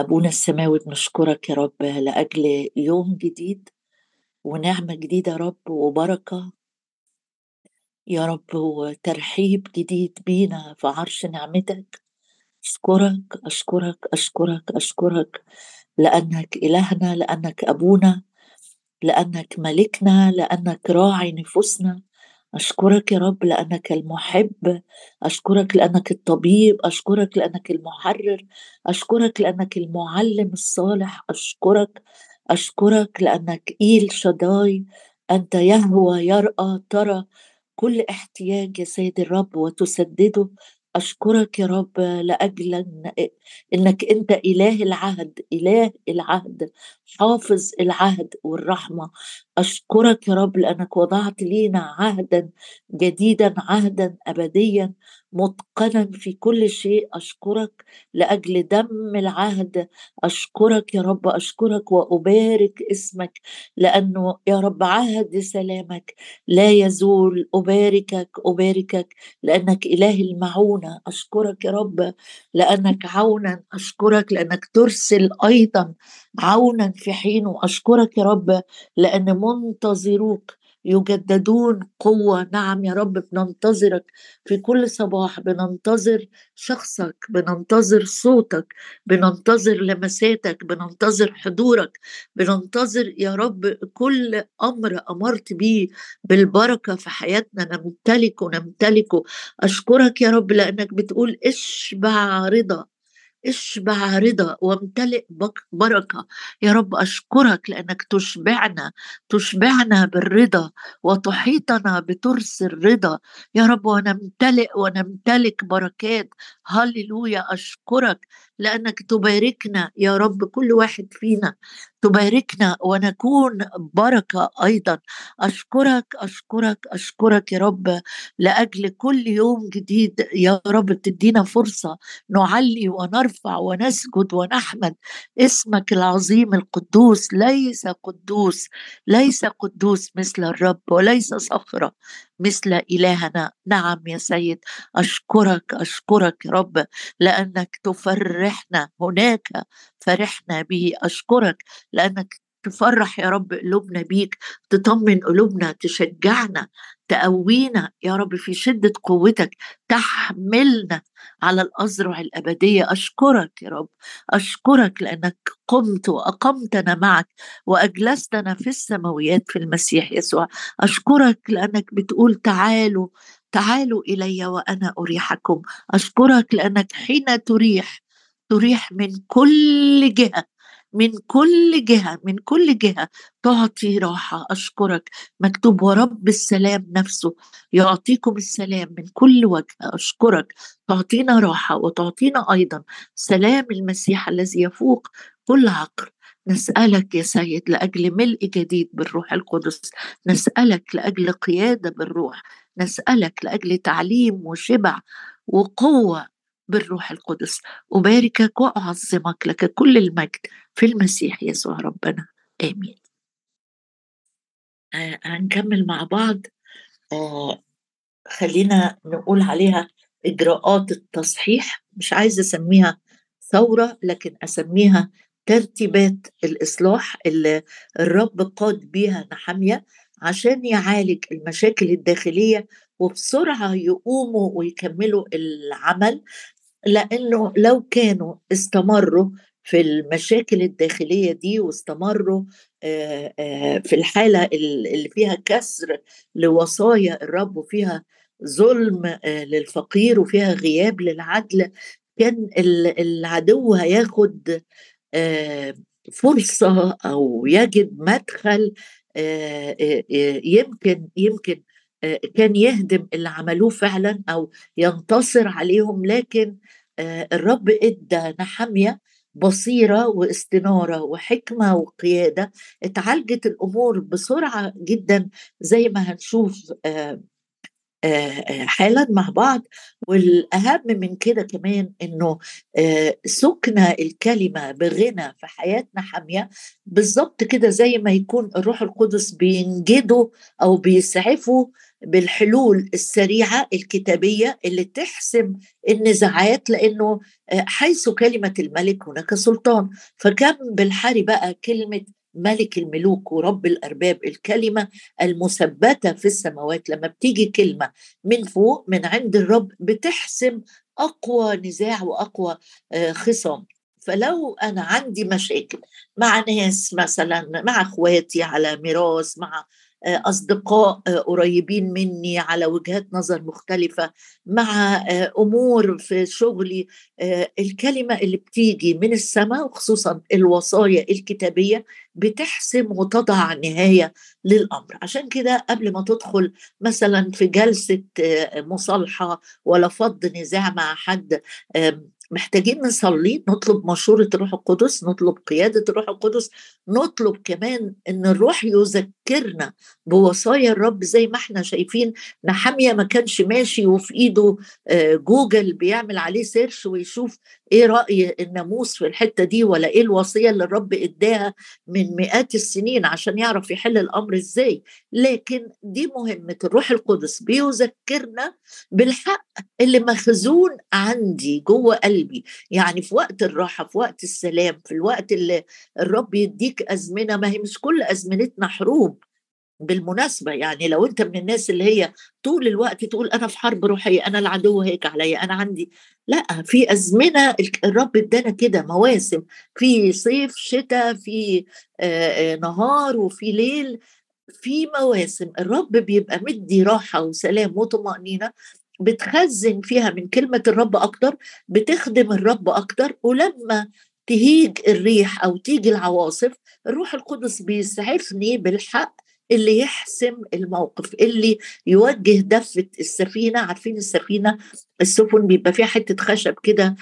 أبونا السماوي بنشكرك يا رب لأجل يوم جديد ونعمة جديدة يا رب وبركة. يا رب وترحيب جديد بينا في عرش نعمتك. أشكرك أشكرك أشكرك أشكرك لأنك إلهنا لأنك أبونا لأنك ملكنا لأنك راعي نفوسنا. أشكرك يا رب لأنك المحب أشكرك لأنك الطبيب أشكرك لأنك المحرر أشكرك لأنك المعلم الصالح أشكرك أشكرك لأنك إيل شداي أنت يهوى يرأى ترى كل احتياج يا سيد الرب وتسدده. أشكرك يا رب لأجل إنك أنت إله العهد إله العهد. حافظ العهد والرحمة. أشكرك يا رب لأنك وضعت لينا عهدا جديدا عهدا أبديا متقنا في كل شيء. أشكرك لأجل دم العهد. أشكرك يا رب أشكرك وأبارك اسمك لأنه يا رب عهد سلامك. لا يزول أباركك أباركك لأنك إله المعونة. أشكرك يا رب لأنك عونا. أشكرك لأنك ترسل أيضا عونا في حين وأشكرك يا رب لأن منتظروك يجددون قوة. نعم يا رب بننتظرك في كل صباح بننتظر شخصك بننتظر صوتك بننتظر لمساتك بننتظر حضورك بننتظر يا رب كل أمر أمرت به بالبركة في حياتنا. نمتلكه نمتلكه. أشكرك يا رب لأنك بتقول اشبع رضا. اشبع رضا وامتلئ بركة. يا رب أشكرك لأنك تشبعنا تشبعنا بالرضا وتحيطنا بترس الرضا. يا رب ونمتلئ ونمتلك بركات. هللويا أشكرك. لأنك تباركنا يا رب كل واحد فينا تباركنا ونكون بركة أيضا. أشكرك أشكرك أشكرك يا رب. لأجل كل يوم جديد يا رب تدينا فرصة نعلي ونرفع ونسجد ونحمد اسمك العظيم القدوس. ليس قدوس ليس قدوس مثل الرب وليس صخرة. مثل إلهنا. نعم يا سيد أشكرك أشكرك رب لأنك تفرحنا هناك فرحنا به. أشكرك لأنك تفرح يا رب قلوبنا بيك تطمن قلوبنا تشجعنا تقوينا يا رب في شدة قوتك تحملنا على الأزرع الأبدية. أشكرك يا رب أشكرك لأنك قمت وأقمتنا معك وأجلستنا في السماويات في المسيح يسوع. أشكرك لأنك بتقول تعالوا تعالوا إلي وأنا أريحكم. أشكرك لأنك حين تريح تريح من كل جهة من كل جهة من كل جهة تعطي راحة أشكرك. مكتوب ورب السلام نفسه يعطيكم السلام من كل وجه أشكرك. تعطينا راحة وتعطينا أيضا سلام المسيح الذي يفوق كل عقل. نسألك يا سيد لأجل ملء جديد بالروح القدس. نسألك لأجل قيادة بالروح. نسألك لأجل تعليم وشبع وقوة بالروح القدس. أباركك وأعظمك لك كل المجد في المسيح يسوع ربنا. آمين. آه هنكمل مع بعض. آه خلينا نقول عليها إجراءات التصحيح. مش عايزة أسميها ثورة لكن أسميها ترتيبات الإصلاح اللي الرب قاد بيها نحمية عشان يعالج المشاكل الداخلية وبسرعة يقوموا ويكملوا العمل. لأنه لو كانوا استمروا في المشاكل الداخلية دي واستمروا في الحالة اللي فيها كسر لوصايا الرب وفيها ظلم للفقير وفيها غياب للعدل كان العدو هياخد فرصة أو يجد مدخل يمكن يمكن كان يهدم اللي عملوه فعلا أو ينتصر عليهم لكن الرب إدى نحمية بصيرة واستنارة وحكمة وقيادة. اتعالجت الأمور بسرعة جدا زي ما هنشوف حالا مع بعض. والأهم من كده كمان إنه سكن الكلمة بغنى في حياتنا حاميه بالظبط كده زي ما يكون الروح القدس بينجده أو بيسعفه بالحلول السريعة الكتابية اللي تحسم النزاعات لأنه آه، حيث كلمة الملك هناك سلطان. فكم بالحري بقى كلمة ملك الملوك ورب الأرباب الكلمة المثبتة في السماوات؟ لما بتيجي كلمة من فوق من عند الرب بتحسم أقوى نزاع وأقوى آه، خصام. فلو أنا عندي مشاكل مع ناس مثلا مع أخواتي على ميراث مع أصدقاء آه، قريبين مني على وجهات نظر مختلفة مع آه، أمور في شغلي الكلمة اللي بتيجي من السماء وخصوصا الوصايا الكتابية بتحسم وتضع نهاية للأمر. عشان كده قبل ما تدخل مثلا في جلسة مصالحة ولا فض نزاع مع حد محتاجين نصلي نطلب مشورة الروح القدس نطلب قيادة الروح القدس نطلب كمان إن الروح يذكرنا بوصايا الرب زي ما إحنا شايفين. نحمية ما كانش ماشي وفي إيده آه، جوجل بيعمل عليه search ويشوف إيه رأي الناموس في الحتة دي ولا إيه الوصية اللي الرب إداها من مئات السنين عشان يعرف يحل الأمر إزاي. لكن دي مهمة الروح القدس بيذكرنا بالحق اللي مخزون عندي جوه قلبي. يعني في وقت الراحة في وقت السلام في الوقت اللي الرب يديك أزمنة ما هي مش كل أزمنتنا حروب بالمناسبة. يعني لو أنت من الناس اللي هي طول الوقت تقول أنا في حرب روحية أنا العدو هيك عليا أنا عندي. لا في أزمنة الرب ادانا كده مواسم. في صيف شتاء في نهار وفي ليل. في مواسم الرب بيبقى مدي راحة وسلام وطمأنينة بتخزن فيها من كلمة الرب أكتر بتخدم الرب أكتر ولما تهيج الريح أو تيجي العواصف الروح القدس بيسعفني بالحق اللي يحسم الموقف اللي يوجه دفة السفينة. عارفين السفينة؟ السفن بيبقى فيها حتة خشب كده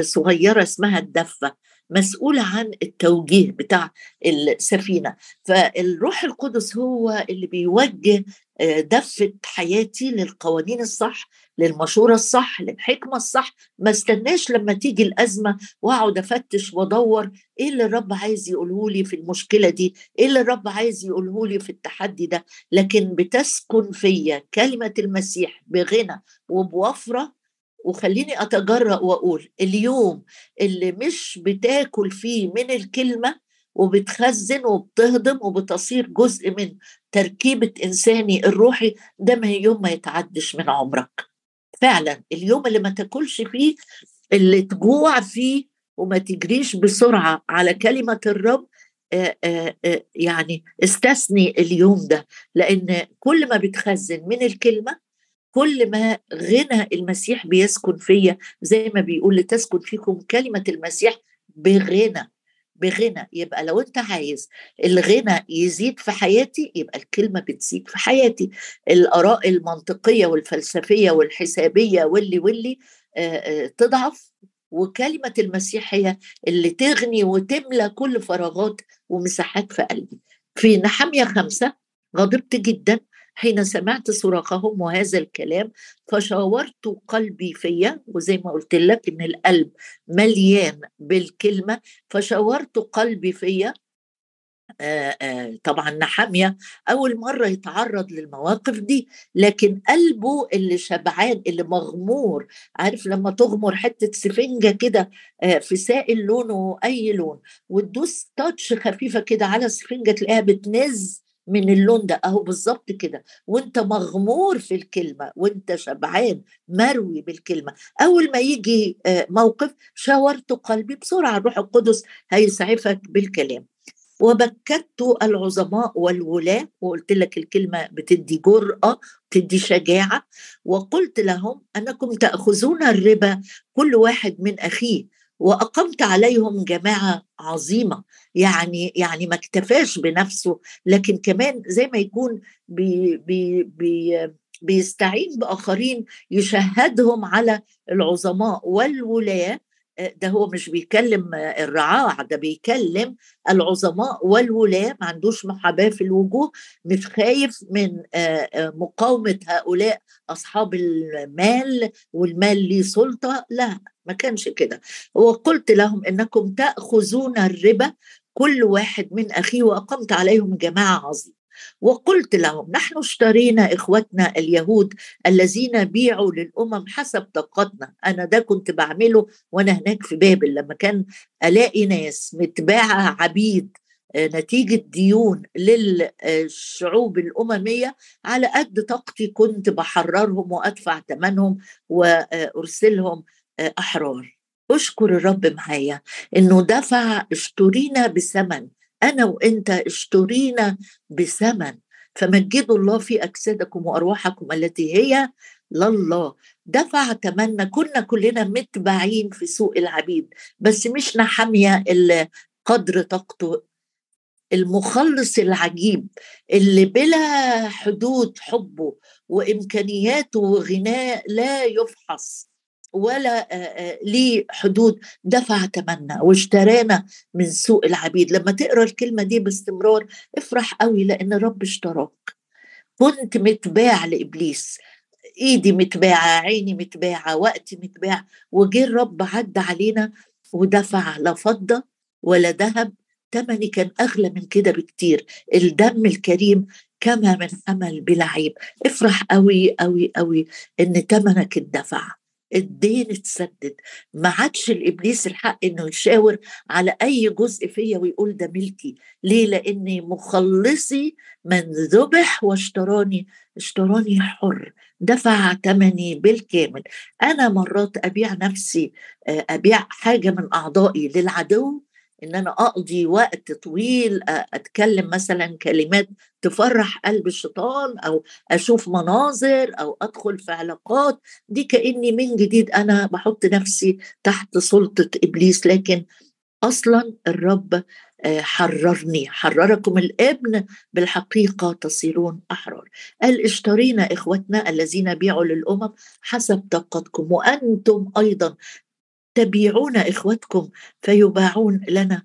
صغيرة اسمها الدفة مسؤولة عن التوجيه بتاع السفينة. فالروح القدس هو اللي بيوجه آه، دفة حياتي للقوانين الصح للمشورة الصح للحكمة الصح. ما استناش لما تيجي الأزمة وأقعد أفتش وأدور إيه اللي الرب عايز يقوله لي في المشكلة دي إيه اللي الرب عايز يقوله لي في التحدي ده. لكن بتسكن فيا كلمة المسيح بغنى وبوفرة وخليني أتجرأ وأقول اليوم اللي مش بتاكل فيه من الكلمة وبتخزن وبتهضم وبتصير جزء من تركيبة إنساني الروحي ده ما يوم ما يتعدش من عمرك. فعلا اليوم اللي ما تاكلش فيه اللي تجوع فيه وما تجريش بسرعة على كلمة الرب آآ آآ يعني استثني اليوم ده. لأن كل ما بتخزن من الكلمة كل ما غنى المسيح بيسكن فيا زي ما بيقول لتسكن فيكم كلمة المسيح بغنى. بغنى يبقى لو أنت عايز الغنى يزيد في حياتي يبقى الكلمة بتزيد في حياتي. الآراء المنطقية والفلسفية والحسابية واللي واللي تضعف وكلمة المسيح هي اللي تغني وتملى كل فراغات ومساحات في قلبي. في نحمية خمسة غضبت جدا حين سمعت صراخهم وهذا الكلام فشاورت قلبي فيا وزي ما قلت لك إن القلب مليان بالكلمة فشاورت قلبي فيا. طبعا نحامية أول مرة يتعرض للمواقف دي لكن قلبه اللي شبعان اللي مغمور عارف لما تغمر حتة سفنجة كده في سائل لونه أي لون وتدوس تاتش خفيفة كده على سفنجة تلاقيها بتنز من اللون ده أهو بالظبط كده. وأنت مغمور في الكلمة وأنت شبعان مروي بالكلمة. أول ما يجي آه، موقف شاورت قلبي بسرعة الروح القدس هيسعفك بالكلام. وبكت العظماء والولاة وقلت لك الكلمة بتدي جرأة بتدي شجاعة. وقلت لهم أنكم تأخذون الربا كل واحد من أخيه. وأقمت عليهم جماعة عظيمة. يعني يعني ما اكتفاش بنفسه لكن كمان زي ما يكون بي بي بي بيستعين بآخرين يشهدهم على العظماء والولاه ده هو مش بيكلم الرعاع ده بيكلم العظماء والولاة ما عندوش محاباة في الوجوه مش خايف من مقاومة هؤلاء أصحاب المال والمال ليه سلطة؟ لا. ما كانش كده. وقلت لهم إنكم تأخذون الربا كل واحد من أخيه وأقمت عليهم جماعة عظيمة. وقلت لهم نحن اشترينا إخوتنا اليهود الذين بيعوا للأمم حسب طاقتنا. أنا ده كنت بعمله وأنا هناك في بابل لما كان ألاقي ناس متباعة عبيد آه، نتيجة ديون للشعوب الأممية على قد طاقتي كنت بحررهم وأدفع ثمنهم وأرسلهم أحرار. أشكر الرب معايا إنه دفع اشترينا بثمن. أنا وإنت اشترينا بثمن. فمجدوا الله في أجسادكم وأرواحكم التي هي لله. دفع تمنى كنا كلنا متبعين في سوق العبيد. بس مش نحمية قدر طاقته. المخلص العجيب اللي بلا حدود حبه وإمكانياته وغناه لا يفحص. ولا ليه حدود. دفع ثمننا واشترانا من سوق العبيد. لما تقرأ الكلمة دي باستمرار افرح قوي لأن الرب اشتراك. كنت متباع لإبليس. إيدي متباعة عيني متباعة وقتي متباع. وجه الرب عدى علينا ودفع لا فضة ولا ذهب. ثمني كان أغلى من كده بكتير. الدم الكريم كما من حمل بلا عيب افرح قوي قوي قوي إن ثمنك اتدفع. الدين اتسدد. ما عادش الإبليس الحق إنه يشاور على أي جزء فيا ويقول ده ملكي. ليه؟ لأني مخلصي من ذبح واشتراني اشتراني حر. دفع ثمني بالكامل. أنا مرات أبيع نفسي آه، أبيع حاجة من أعضائي للعدو إن أنا أقضي وقت طويل أتكلم مثلا كلمات تفرح قلب الشيطان أو أشوف مناظر أو أدخل في علاقات. دي كأني من جديد أنا بحط نفسي تحت سلطة إبليس. لكن أصلا الرب حررني. حرركم الإبن بالحقيقة تصيرون أحرار. قال اشترينا إخوتنا الذين بيعوا للأمم حسب طاقتكم وأنتم أيضا تبيعون إخوتكم فيباعون لنا.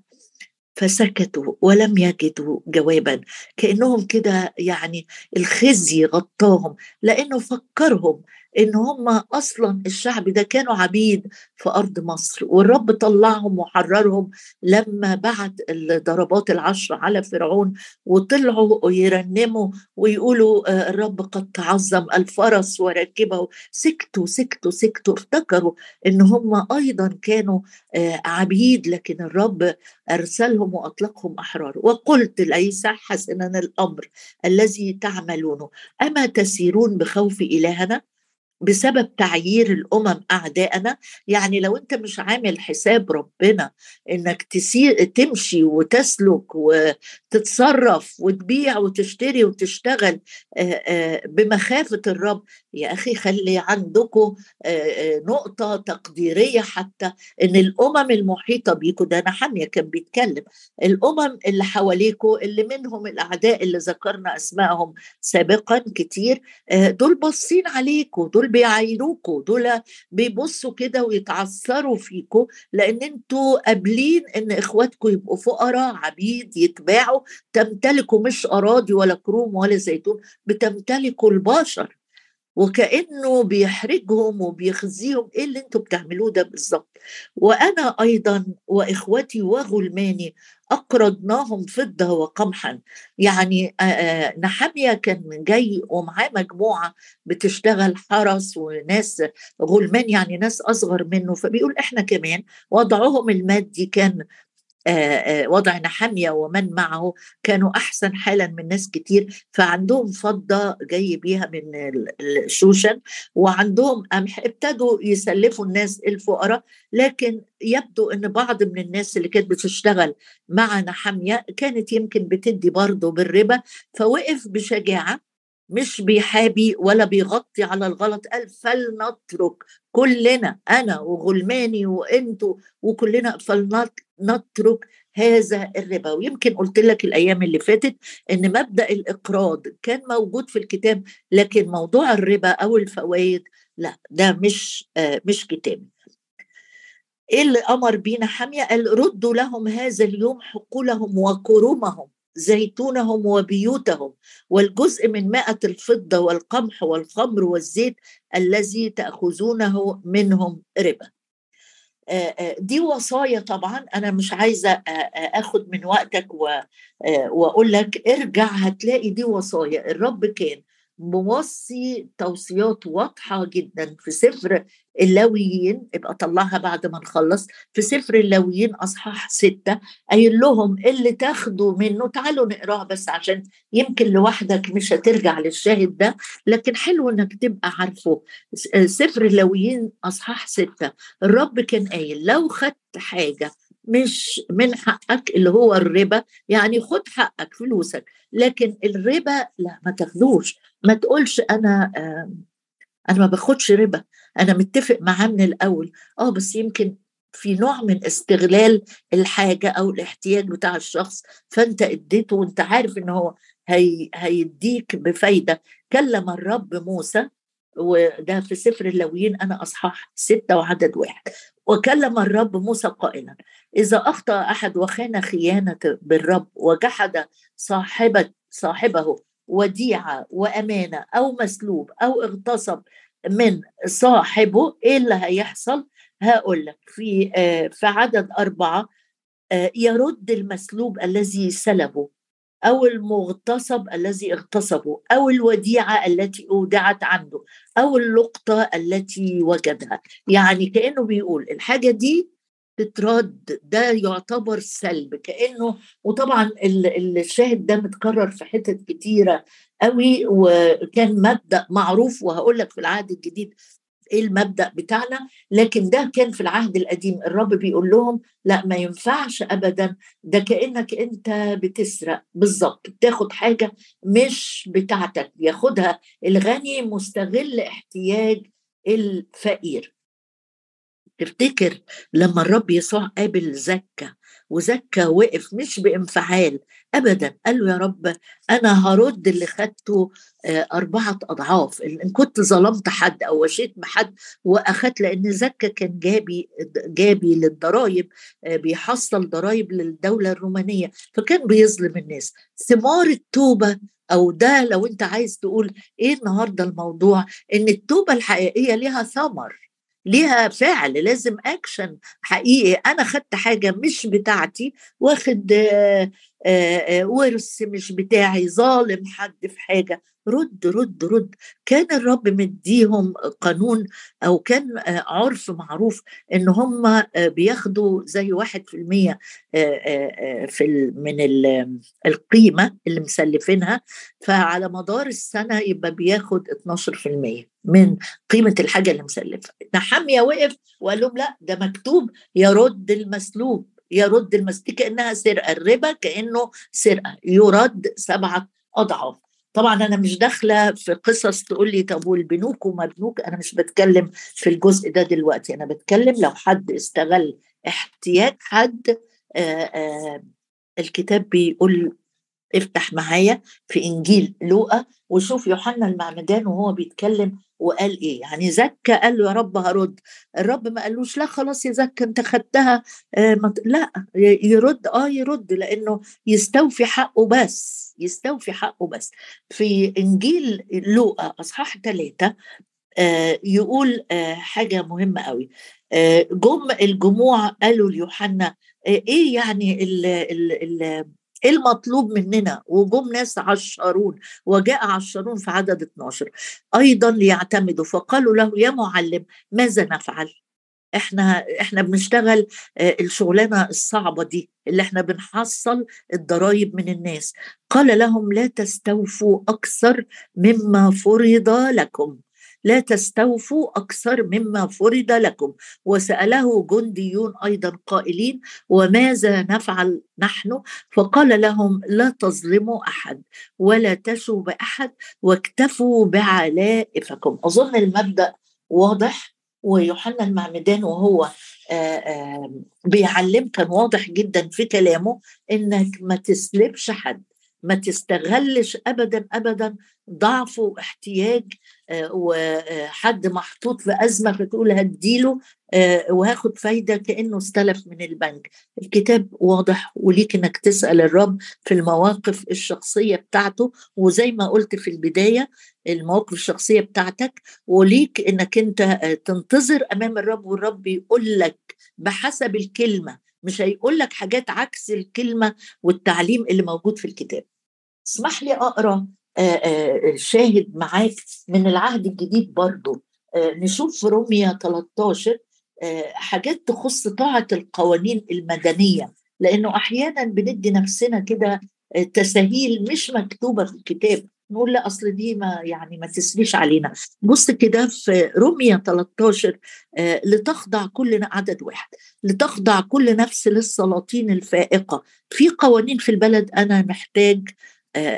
فسكتوا ولم يجدوا جوابا. كأنهم كده يعني الخزي غطاهم لأنه فكرهم إن هم أصلا الشعب ده كانوا عبيد في أرض مصر والرب طلعهم وحررهم لما بعت الضربات العشر على فرعون وطلعوا يرنموا ويقولوا آه، الرب قد تعظم الفرس وركبه. سكتوا سكتوا سكتوا افتكروا إن هم أيضا كانوا آه، عبيد لكن الرب أرسلهم وأطلقهم أحرار. وقلت لعيسى حسنا الأمر الذي تعملونه أما تسيرون بخوف إلهنا؟ بسبب تعيير الأمم اعدائنا يعني لو أنت مش عامل حساب ربنا إنك تسير تمشي وتسلك وتتصرف وتبيع وتشتري وتشتغل بمخافة الرب يا أخي خلي عندكم نقطة تقديرية حتى إن الأمم المحيطة بيكم ده نحمية كان بيتكلم. الأمم اللي حواليكم اللي منهم الأعداء اللي ذكرنا أسمائهم سابقا كتير دول باصين عليكم دول بيعايروكوا دول بيبصوا كده ويتعثروا فيكوا لأن أنتوا قابلين إن اخواتكم يبقوا فقراء عبيد يتباعوا تمتلكوا مش أراضي ولا كروم ولا زيتون بتمتلكوا البشر. وكأنه بيحرجهم وبيخزيهم. إيه اللي أنتوا بتعملوه ده بالظبط؟ وأنا أيضا وإخوتي وغلماني أقرضناهم فضة وقمحا. يعني نحمية كان جاي ومعاه مجموعة بتشتغل حرس وناس غلمان يعني ناس أصغر منه. فبيقول إحنا كمان وضعهم المادي كان وضع نحمية ومن معه كانوا أحسن حالا من ناس كتير فعندهم فضة جاي بيها من الشوشن وعندهم قمح ابتدوا يسلفوا الناس الفقراء لكن يبدو أن بعض من الناس اللي كانت بتشتغل مع نحمية كانت يمكن بتدي برضه بالربا فوقف بشجاعة مش بيحابي ولا بيغطي على الغلط قال فلنترك كلنا أنا وغلماني وإنتوا وكلنا فلنترك هذا الربا. ويمكن قلت لك الأيام اللي فاتت إن مبدأ الإقراض كان موجود في الكتاب لكن موضوع الربا أو الفوائد لا ده مش آه مش كتابي. إيه اللي أمر بينا؟ حاميه قال ردوا لهم هذا اليوم حقولهم وكرمهم زيتونهم وبيوتهم والجزء من مائة الفضة والقمح والخمر والزيت الذي تأخذونه منهم ربا. دي وصايا طبعا. أنا مش عايزة آخد من وقتك وأقول لك ارجع هتلاقي دي وصايا. الرب كان موصي توصيات واضحة جدا في سفر اللاويين ابقى طلعها بعد ما نخلص. في سفر اللاويين أصحاح ستة قايل لهم اللي تاخدوا منه تعالوا نقراه بس عشان يمكن لوحدك مش هترجع للشاهد ده. لكن حلو إنك تبقى عارفه. سفر اللاويين أصحاح ستة الرب كان قايل لو خدت حاجة مش من حقك اللي هو الربا. يعني خد حقك فلوسك. لكن الربا لا ما تاخدوش. ما تقولش أنا أنا ما باخدش ربا. أنا متفق معاه من الأول. آه بس يمكن في نوع من استغلال الحاجة أو الاحتياج بتاع الشخص. فأنت اديته وأنت عارف إن هو هي هيديك بفايدة. كلم الرب موسى وده في سفر اللاويين أنا أصحاح ستة وعدد واحد. وكلم الرب موسى قائلا. إذا أخطأ أحد وخان خيانة بالرب وجحد صاحبه صاحبه وديعه وأمانة أو مسلوب أو اغتصب من صاحبه إيه اللي هيحصل؟ هقول لك في آه، في عدد أربعة آه، يرد المسلوب الذي سلبه أو المغتصب الذي اغتصبه أو الوديعة التي أودعت عنده أو اللقطة التي وجدها. يعني كأنه بيقول الحاجة دي تترد ده يعتبر سلب كأنه وطبعا الشاهد ده متكرر في حتت كتيرة قوي وكان مبدأ معروف وهقول لك في العهد الجديد إيه المبدأ بتاعنا لكن ده كان في العهد القديم. الرب بيقول لهم لا ما ينفعش ابدا ده كأنك أنت بتسرق. بالظبط. بتاخد حاجة مش بتاعتك. ياخدها الغني مستغل احتياج الفقير. تفتكر لما الرب يسوع قابل زكا وزكا وقف مش بانفعال ابدا قال له يا رب أنا هرد اللي خدته آه، أربعة أضعاف ان كنت ظلمت حد أو وشيت بحد واخدت لأن زكا كان جابي جابي للضرايب آه، بيحصل ضرايب للدولة الرومانية فكان بيظلم الناس. ثمار التوبة أو ده لو أنت عايز تقول إيه النهارده الموضوع؟ إن التوبة الحقيقية ليها ثمر. ليها فعل لازم اكشن حقيقي. أنا خدت حاجة مش بتاعتي واخد ورث مش بتاعي ظالم حد في حاجة. رد رد رد. كان الرب مديهم قانون أو كان عرف معروف إن هم بياخدوا زي واحد في المية في من القيمة اللي مسلفينها. فعلى مدار السنة يبقى بياخد 12% من قيمة الحاجة اللي مسلفها نحامية وقف وقال لهم لا ده مكتوب. يرد المسلوب يرد المسلوب كأنها سرقة. الربا كأنه سرقة. يرد سبعة أضعاف. طبعا أنا مش داخلة في قصص تقول لي طب والبنوك وما بنوك أنا مش بتكلم في الجزء ده دلوقتي أنا بتكلم لو حد استغل احتياج حد الكتاب بيقول افتح معايا في إنجيل لوقا وشوف يوحنا المعمدان وهو بيتكلم وقال إيه؟ يعني زكى قال له يا رب هرد. الرب ما قالوش لا خلاص يا زكى أنت خدتها آه لا يرد آه يرد لأنه يستوفي حقه بس يستوفي حقه بس. في إنجيل لوقا أصحاح ثلاثة آه يقول آه حاجة مهمة قوي آه جم الجموع قالوا ليوحنا آه إيه يعني ال ال ال إيه المطلوب مننا وجم ناس عشرون وجاء عشرون في عدد 12 أيضا ليعتمدوا فقالوا له يا معلم ماذا نفعل؟ إحنا إحنا بنشتغل آه، الشغلانة الصعبة دي اللي إحنا بنحصل الضرائب من الناس. قال لهم لا تستوفوا أكثر مما فرض لكم. لا تستوفوا أكثر مما فرض لكم. وسأله جنديون أيضا قائلين وماذا نفعل نحن؟ فقال لهم لا تظلموا أحد ولا تشوا بأحد واكتفوا بعلائفكم أظن المبدأ واضح ويوحنا المعمدان وهو بيعلم كان واضح جدا في كلامه إنك ما تسلبش حد. ما تستغلش ابدا ابدا ضعف واحتياج آه، وحد محطوط في أزمة فتقول هديله آه، وهاخد فايدة كأنه استلف من البنك. الكتاب واضح وليك إنك تسأل الرب في المواقف الشخصية بتاعته وزي ما قلت في البداية المواقف الشخصية بتاعتك وليك إنك أنت تنتظر أمام الرب والرب يقول لك بحسب الكلمة مش هيقول لك حاجات عكس الكلمة والتعليم اللي موجود في الكتاب. اسمح لي أقرأ شاهد معاك من العهد الجديد برضو. نشوف في روميا 13 حاجات تخص طاعة القوانين المدنية. لأنه أحيانا بندي نفسنا كده تساهيل مش مكتوبة في الكتاب. نقول لا أصل دي ما يعني ما تسريش علينا. بص كده في روميا 13 آه لتخضع كل عدد واحد. لتخضع كل نفس للسلاطين الفائقة. في قوانين في البلد أنا محتاج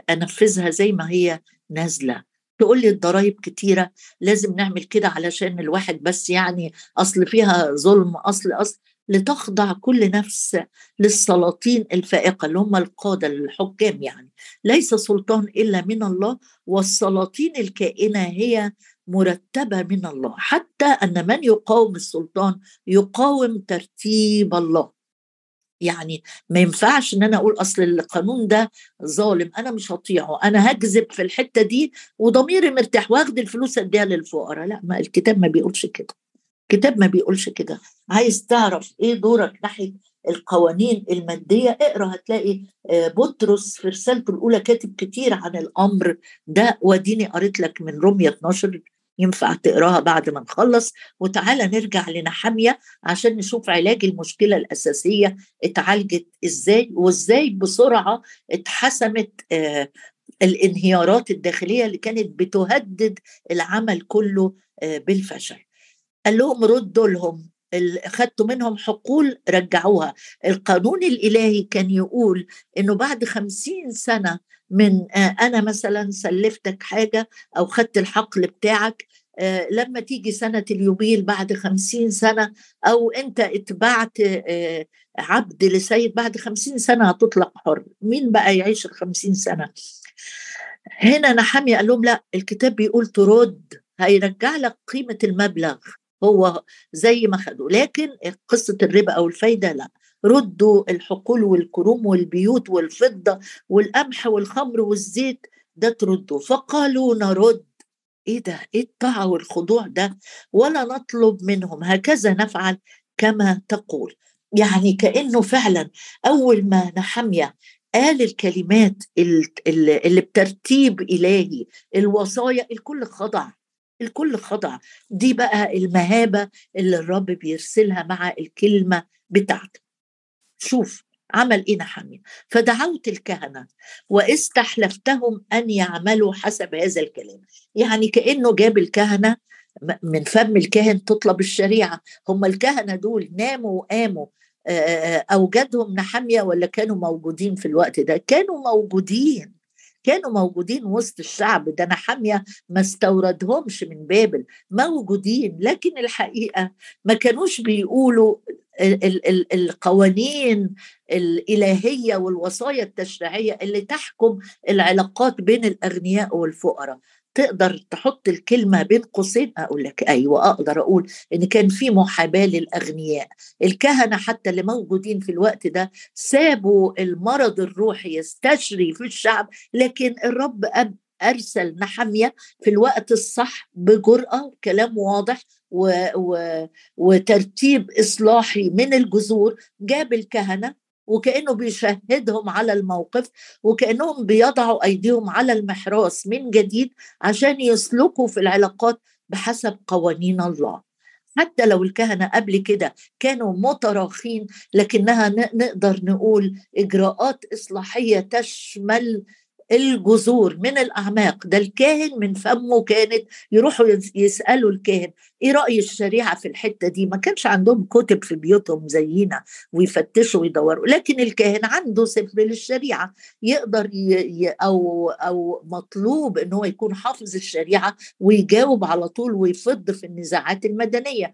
أنفذها زي ما هي نازلة. تقول لي الضرايب كتيرة لازم نعمل كده علشان الواحد بس يعني أصل فيها ظلم أصل أصل لتخضع كل نفس للسلاطين الفائقة اللي هم القادة الحكام يعني. ليس سلطان إلا من الله والسلاطين الكائنة هي مرتبة من الله. حتى أن من يقاوم السلطان يقاوم ترتيب الله. يعني ما ينفعش إن أنا أقول أصل القانون ده ظالم أنا مش هطيعه أنا هكذب في الحتة دي وضميري مرتاح واخد الفلوس أديها للفقراء. لا ما الكتاب ما بيقولش كده الكتاب ما بيقولش كده. عايز تعرف إيه دورك ناحية القوانين المادية؟ اقرأ هتلاقي آه، بطرس في رسالته الأولى كاتب كتير عن الأمر ده واديني قريت لك من رومية 12 ينفع تقراها بعد ما نخلص. وتعالى نرجع لنحامية عشان نشوف علاج المشكلة الأساسية اتعالجت إزاي وإزاي بسرعة اتحسمت آه الانهيارات الداخلية اللي كانت بتهدد العمل كله آه بالفشل. قال لهم ردوا لهم خدتوا منهم حقول رجعوها. القانون الإلهي كان يقول إنه بعد خمسين سنة من آه، أنا مثلا سلفتك حاجة أو خدت الحقل بتاعك آه، لما تيجي سنة اليوبيل بعد خمسين سنة أو أنت اتبعت آه، عبد لسيد بعد خمسين سنة هتطلق حر. مين بقى يعيش الخمسين سنة؟ هنا نحمي قال لهم لا الكتاب بيقول ترد هيرجع لك قيمة المبلغ هو زي ما خدوا لكن قصة الربا أو الفايدة لا. ردوا الحقول والكروم والبيوت والفضة والقمح والخمر والزيت ده تردوا. فقالوا نرد. إيه ده؟ إيه الطاعة والخضوع ده؟ ولا نطلب منهم. هكذا نفعل كما تقول. يعني كأنه فعلا أول ما نحمية قال الكلمات اللي بترتيب إلهي الوصايا الكل خضع. الكل خضع. دي بقى المهابة اللي الرب بيرسلها مع الكلمة بتاعته. شوف عمل إيه نحمية. فدعوت الكهنة واستحلفتهم أن يعملوا حسب هذا الكلام. يعني كأنه جاب الكهنة من فم الكاهن تطلب الشريعة. هم الكهنة دول ناموا وقاموا أوجدهم نحمية ولا كانوا موجودين في الوقت ده؟ كانوا موجودين. كانوا موجودين وسط الشعب. ده نحمية ما استوردهمش من بابل. موجودين. لكن الحقيقة ما كانوش بيقولوا القوانين الإلهية والوصايا التشريعية اللي تحكم العلاقات بين الأغنياء والفقراء. تقدر تحط الكلمة بين قوسين؟ أقول لك أيوه أقدر أقول إن كان في محاباة للأغنياء. الكهنة حتى اللي موجودين في الوقت ده سابوا المرض الروحي يستشري في الشعب لكن الرب أرسل نحميه في الوقت الصح بجرأة كلام واضح و... و... وترتيب إصلاحي من الجذور جاب الكهنة وكأنه بيشهدهم على الموقف وكأنهم بيضعوا أيديهم على المحراس من جديد عشان يسلكوا في العلاقات بحسب قوانين الله. حتى لو الكهنة قبل كده كانوا متراخين لكنها نقدر نقول إجراءات إصلاحية تشمل الجذور من الأعماق ده الكاهن من فمه كانت يروحوا يسألوا الكاهن إيه رأي الشريعة في الحتة دي؟ ما كانش عندهم كتب في بيوتهم زينا ويفتشوا ويدوروا لكن الكاهن عنده سفر للشريعة يقدر ي... أو أو مطلوب إن هو يكون حافظ الشريعة ويجاوب على طول ويفض في النزاعات المدنية.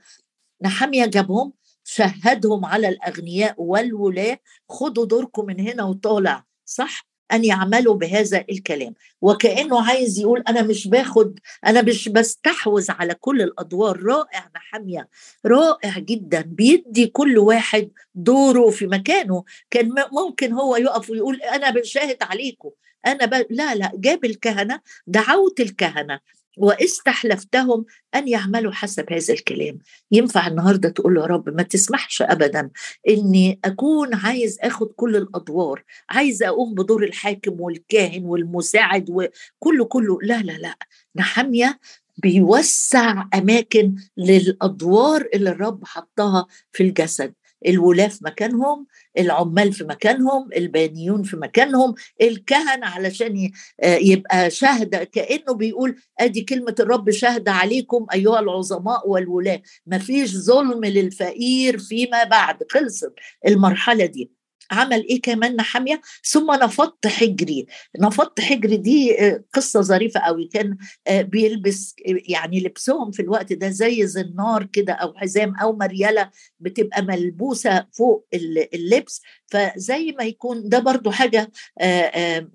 نحمية جابهم شهدهم على الأغنياء والولاة خدوا دوركم من هنا وطالع صح؟ أن يعملوا بهذا الكلام. وكأنه عايز يقول أنا مش باخد أنا مش بستحوذ على كل الأدوار. رائع نحمية رائع جدا. بيدي كل واحد دوره في مكانه. كان ممكن هو يقف ويقول أنا بشاهد عليكم. أنا ب... لا لا جاب الكهنة دعوت الكهنة. واستحلفتهم أن يعملوا حسب هذا الكلام. ينفع النهارده تقول يا رب ما تسمحش ابدا إني أكون عايز آخد كل الأدوار عايز أقوم بدور الحاكم والكاهن والمساعد وكله كله. لا لا لا نحمية بيوسع أماكن للأدوار اللي الرب حطها في الجسد. الولاة في مكانهم العمال في مكانهم البانيون في مكانهم الكهنة علشان آه، يبقى شهد كأنه بيقول أدي كلمة الرب شهد عليكم أيها العظماء والولاة. مفيش ظلم للفقير فيما بعد. خلصت المرحلة دي. عمل إيه كمان نحامية؟ ثم نفضت حجري. نفضت حجري دي آه، قصة ظريفة قوي. كان آه، بيلبس يعني لبسهم في الوقت ده زي زنار كده أو حزام أو مريله بتبقى ملبوسة فوق اللبس. فزي ما يكون ده برضو حاجة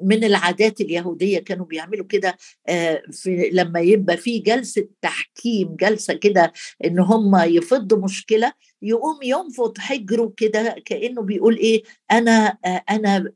من العادات اليهودية كانوا بيعملوا كده في لما يبقى في جلسة تحكيم جلسة كده إن هم يفضوا مشكلة يقوم ينفض حجره كده كأنه بيقول إيه أنا أنا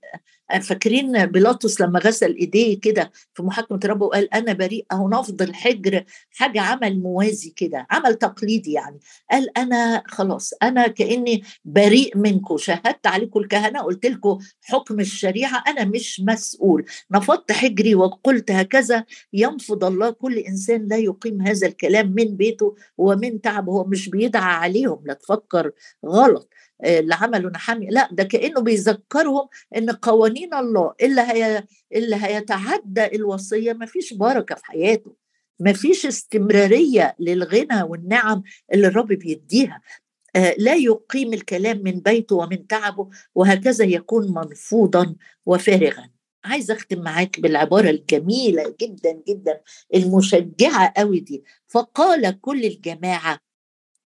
فاكرين بيلاطس لما غسل ايديه كده في محاكمة ربه وقال أنا بريء أهو نفض الحجر حاجة عمل موازي كده عمل تقليدي يعني. قال أنا خلاص أنا كأني بريء منكم شهدت عليكم الكهنة قلت لكم حكم الشريعة أنا مش مسؤول. نفضت حجري وقلت هكذا ينفض الله كل إنسان لا يقيم هذا الكلام من بيته ومن تعبه هو مش بيدعى عليهم لا تفكر غلط. اللي عمله نحامي. لا ده كأنه بيذكرهم إن قوانين الله اللي هي اللي هيتعدى الوصية ما فيش بركة في حياته. ما فيش استمرارية للغنى والنعم اللي الرب بيديها. آه لا يقيم الكلام من بيته ومن تعبه وهكذا يكون منفوضا وفارغا. عايزه أختم معاك بالعبارة الجميلة جدا جدا المشجعة قوي دي. فقال كل الجماعة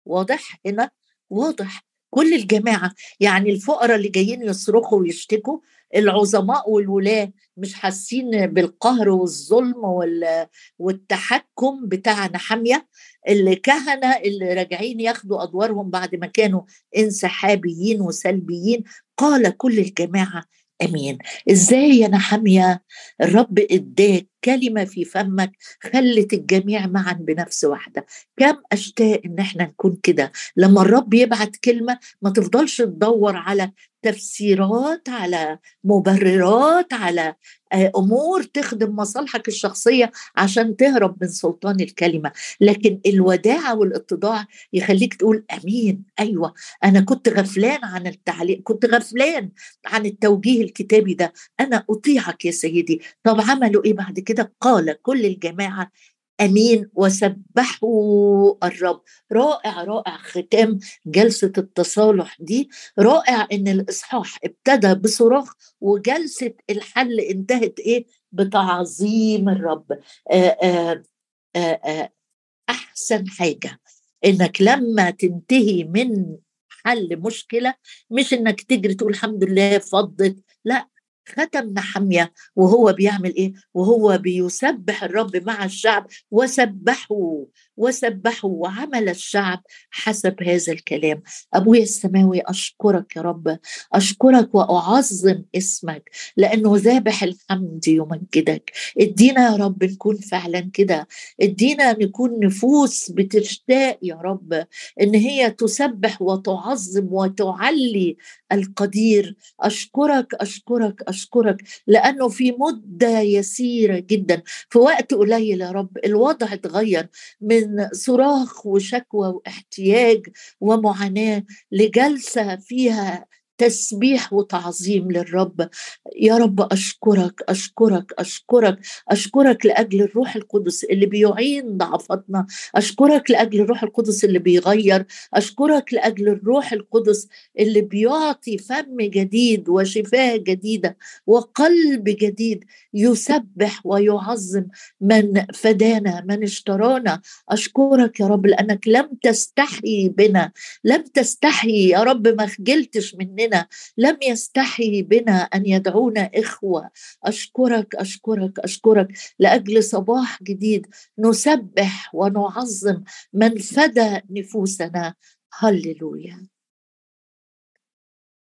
واضح هنا؟ واضح. كل الجماعة يعني الفقراء اللي جايين يصرخوا ويشتكوا العظماء والولاة مش حاسين بالقهر والظلم والتحكم بتاع نحامية الكهنة اللي راجعين ياخدوا أدوارهم بعد ما كانوا انسحابيين وسلبيين قال كل الجماعة آمين. إزاي يا نحمية الرب إداك كلمة في فمك خلت الجميع معا بنفس واحدة. كم أشتاق إن إحنا نكون كده؟ لما الرب يبعت كلمة ما تفضلش تدور على تفسيرات على مبررات على آه، أمور تخدم مصالحك الشخصية عشان تهرب من سلطان الكلمة. لكن الوداعه والاتضاع يخليك تقول أمين أيوه أنا كنت غفلان عن التعليق كنت غفلان عن التوجيه الكتابي ده. أنا أطيعك يا سيدي. طب عملوا إيه بعد كده؟ قال كل الجماعة آمين. وسبحوا الرب. رائع رائع ختام جلسة التصالح دي. رائع إن الإصحاح ابتدى بصراخ وجلسة الحل انتهت إيه؟ بتعظيم الرب. آآ آآ آآ أحسن حاجة إنك لما تنتهي من حل مشكلة مش إنك تجري تقول الحمد لله فضت لا ختم نحمية وهو بيعمل إيه؟ وهو بيسبح الرب مع الشعب. وسبحوا وسبحوا وعمل الشعب حسب هذا الكلام. أبويا السماوي أشكرك يا رب. أشكرك وأعظم اسمك لأنه ذابح الحمد يمجدك. ادينا يا رب نكون فعلا كده. ادينا نكون نفوس بتشتاق يا رب إن هي تسبح وتعظم وتعلي القدير. أشكرك أشكرك أشكرك لأنه في مدة يسيرة جدا. في وقت قليل يا رب الوضع اتغير من صراخ وشكوى واحتياج ومعاناة لجلسة فيها تسبيح وتعظيم للرب. يا رب أشكرك أشكرك أشكرك أشكرك لأجل الروح القدس اللي بيعين ضعفتنا أشكرك لأجل الروح القدس اللي بيغير. أشكرك لأجل الروح القدس اللي بيعطي فم جديد وشفاه جديدة وقلب جديد يسبح ويعظم من فدانا من اشترانا. أشكرك يا رب لأنك لم تستحي بنا لم تستحي يا رب ما خجلتش مننا هنا لم يستحي بنا أن يدعونا إخوة. أشكرك أشكرك أشكرك. لأجل صباح جديد نسبح ونعظم من فدى نفوسنا. هللويا.